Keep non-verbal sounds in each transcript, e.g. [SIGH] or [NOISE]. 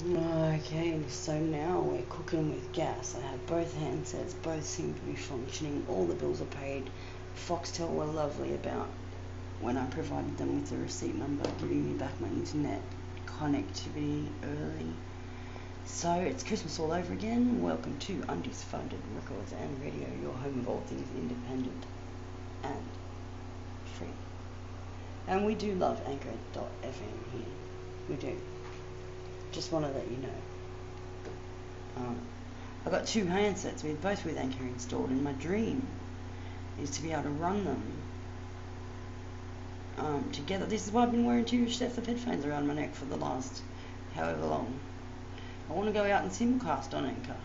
Okay, so now we're cooking with gas. I have both handsets, both seem to be functioning, all the bills are paid. Foxtel were lovely about when I provided them with the receipt number, giving me back my internet connectivity early. So it's Christmas all over again. Welcome to Undies Funded Records and Radio, your home of all things independent and free. And we do love Anchor.fm here. We do. Just want to let you know. Um, I've got two handsets with both with Anchor installed, and my dream is to be able to run them um, together. This is why I've been wearing two sets of headphones around my neck for the last however long. I want to go out and simulcast on Anchor.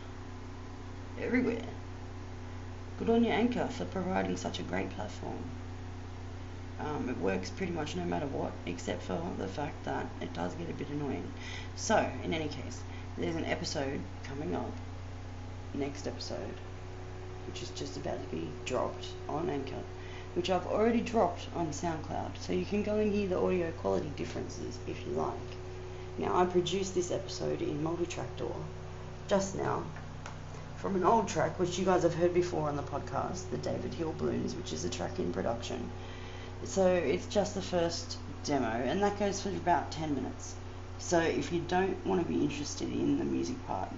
Everywhere. Good on your Anchor for providing such a great platform. Um, it works pretty much no matter what, except for the fact that it does get a bit annoying. So, in any case, there's an episode coming up, next episode, which is just about to be dropped on Anchor, which I've already dropped on SoundCloud. So you can go and hear the audio quality differences if you like. Now, I produced this episode in multi-track just now from an old track which you guys have heard before on the podcast, the David Hill Blues, which is a track in production. So it's just the first demo, and that goes for about 10 minutes. So if you don't want to be interested in the music part,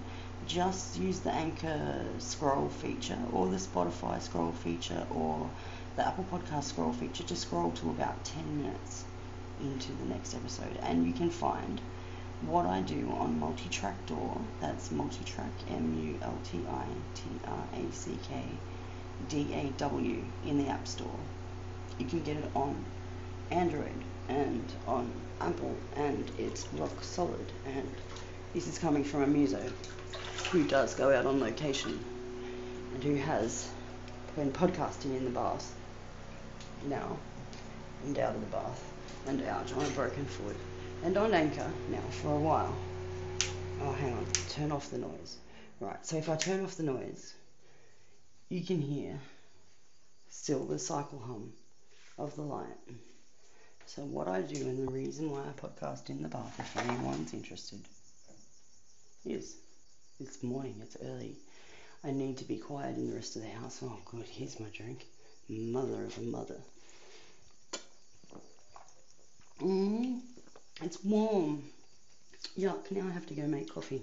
just use the Anchor scroll feature or the Spotify scroll feature or the Apple Podcast scroll feature to scroll to about 10 minutes into the next episode, and you can find what I do on multi-track DAW. That's multi-track M U L T I T R A C K D A W in the App Store. You can get it on Android and on Apple, and it's rock solid. And this is coming from a muso who does go out on location and who has been podcasting in the bath now and out of the bath and out on a broken foot and on anchor now for a while. Oh, hang on, turn off the noise. Right, so if I turn off the noise, you can hear still the cycle hum of the light. So what I do and the reason why I podcast in the bath, if anyone's interested, is it's morning, it's early. I need to be quiet in the rest of the house. Oh good, here's my drink. Mother of a mother. Mm, it's warm. Yuck, now I have to go make coffee.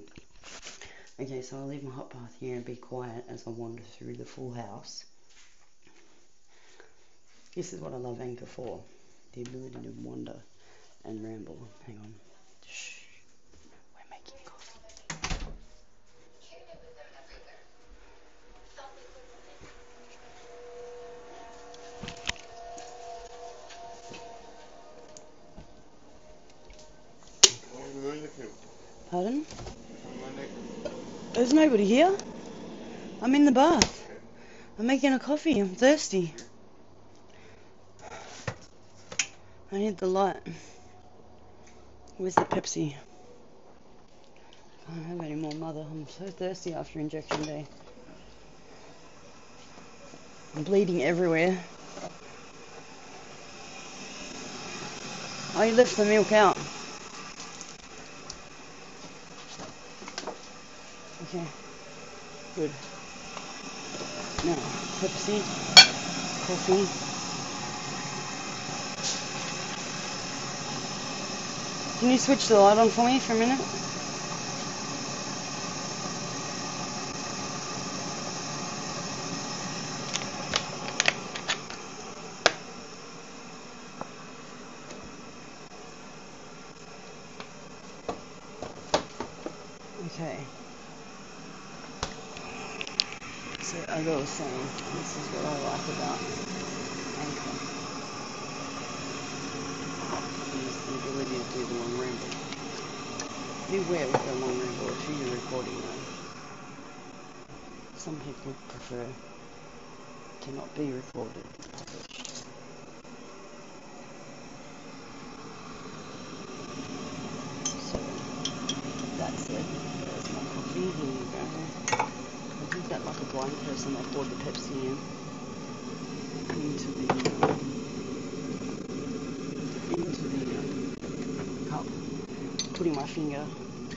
Okay, so I'll leave my hot bath here and be quiet as I wander through the full house. This is what I love Anchor for the ability to wander and ramble. Hang on. Shh. We're making coffee. Pardon? There's nobody here. I'm in the bath. I'm making a coffee. I'm thirsty. I need the light. Where's the Pepsi? I don't have any more, mother. I'm so thirsty after injection day. I'm bleeding everywhere. Oh, you left the milk out. Okay. Good. Now, Pepsi, coffee. Can you switch the light on for me for a minute? Okay. So as I was saying, this is what I like about Anchor. Is ability to do the long ramble. Beware with the long ramble if you're recording though. Some people prefer to not be recorded. So that's it. There's my coffee. Here you go. I did that like a blind person. I poured the Pepsi in into the um, my finger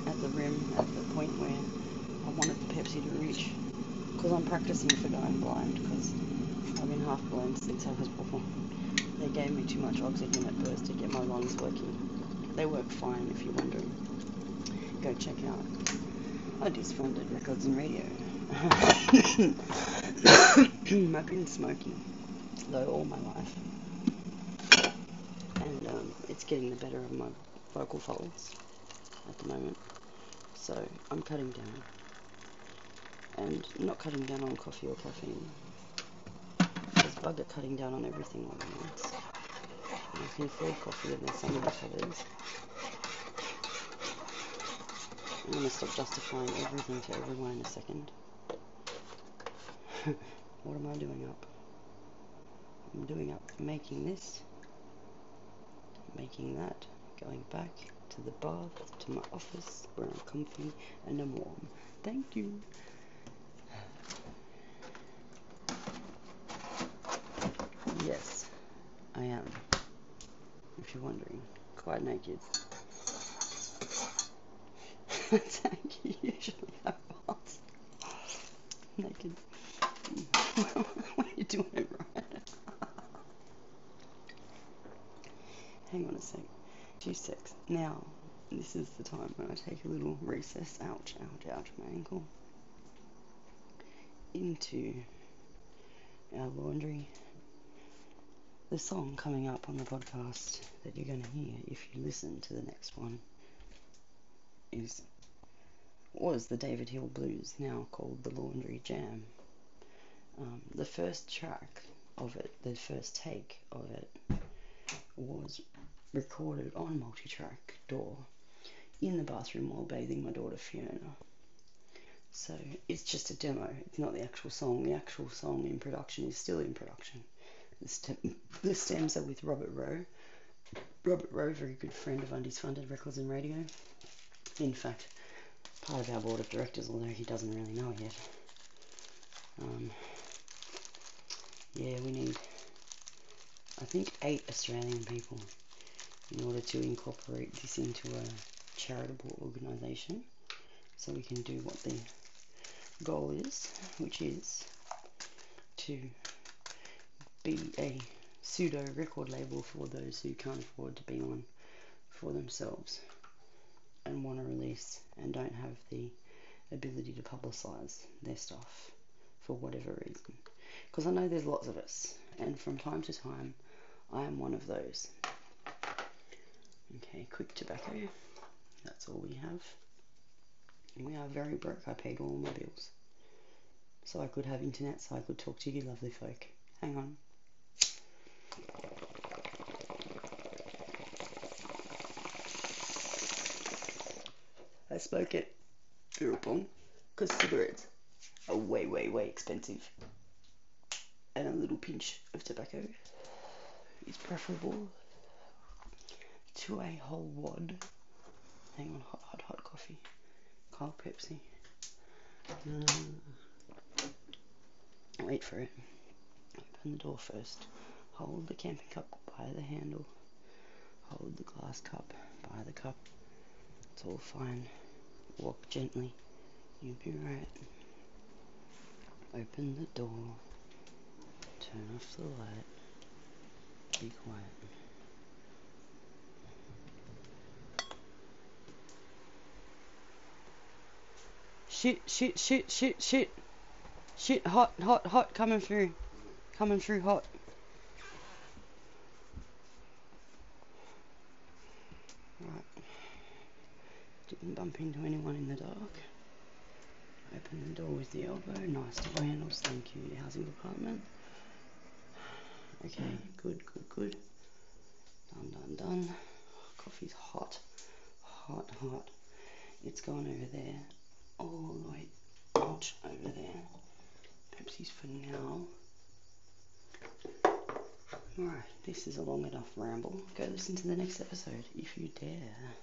at the rim, at the point where I wanted the Pepsi to reach. Because I'm practicing for going blind, because I've been half blind since I was born. They gave me too much oxygen at birth to get my lungs working. They work fine if you're wondering. Go check out Undies Funded Records and Radio. [COUGHS] I've been smoking slow all my life. And um, it's getting the better of my vocal folds at the moment. So I'm cutting down. And not cutting down on coffee or caffeine. There's bugger cutting down on everything like this. I can afford coffee and there's some of the others. I'm going to stop justifying everything to everyone in a second. [LAUGHS] what am I doing up? I'm doing up making this, making that, going back to the bath, to my office where I'm comfy and I'm warm. Thank you. Yes, I am. If you're wondering, quite naked. [LAUGHS] How you usually have baths. Naked. [LAUGHS] what are you doing, right? [LAUGHS] Hang on a sec. Two secs. Now, this is the time when I take a little recess. Ouch, ouch, ouch, my ankle. Into our laundry. The song coming up on the podcast that you're going to hear if you listen to the next one is was the David Hill Blues, now called the Laundry Jam. Um, the first track of it, the first take of it, was recorded on multi-track DAW in the bathroom while bathing my daughter Fiona. So it's just a demo. It's not the actual song. The actual song in production is still in production. The, stem, [LAUGHS] the stems are with Robert Rowe. Robert Rowe, very good friend of Undies Funded Records and Radio. In fact, part of our board of directors, although he doesn't really know it yet. Um, yeah, we need, I think, eight Australian people in order to incorporate this into a charitable organisation so we can do what the goal is, which is to be a pseudo record label for those who can't afford to be on for themselves and want to release and don't have the ability to publicize their stuff for whatever reason. Because I know there's lots of us, and from time to time, I am one of those. Okay, quick tobacco. That's all we have. We are very broke. I paid all my bills. So I could have internet, so I could talk to you lovely folk. Hang on. I smoke it. Thereupon, because cigarettes are way, way, way expensive. And a little pinch of tobacco is preferable to a whole wad. Hang on, hot, hot, hot coffee. Cold Pepsi. Mm. Wait for it. Open the door first. Hold the camping cup by the handle. Hold the glass cup by the cup. It's all fine. Walk gently. You'll be right. Open the door. Turn off the light. Be quiet. Shit, shit, shit, shit, shit. Shit, hot, hot, hot, coming through. Coming through hot. Right. Didn't bump into anyone in the dark. Open the door with the elbow. Nice door handles, thank you, housing department. Okay, good, good, good. Done, done, done. Coffee's hot. Hot, hot. It's gone over there all the way out over there. Pepsi's for now. Alright, this is a long enough ramble. Go listen to the next episode if you dare.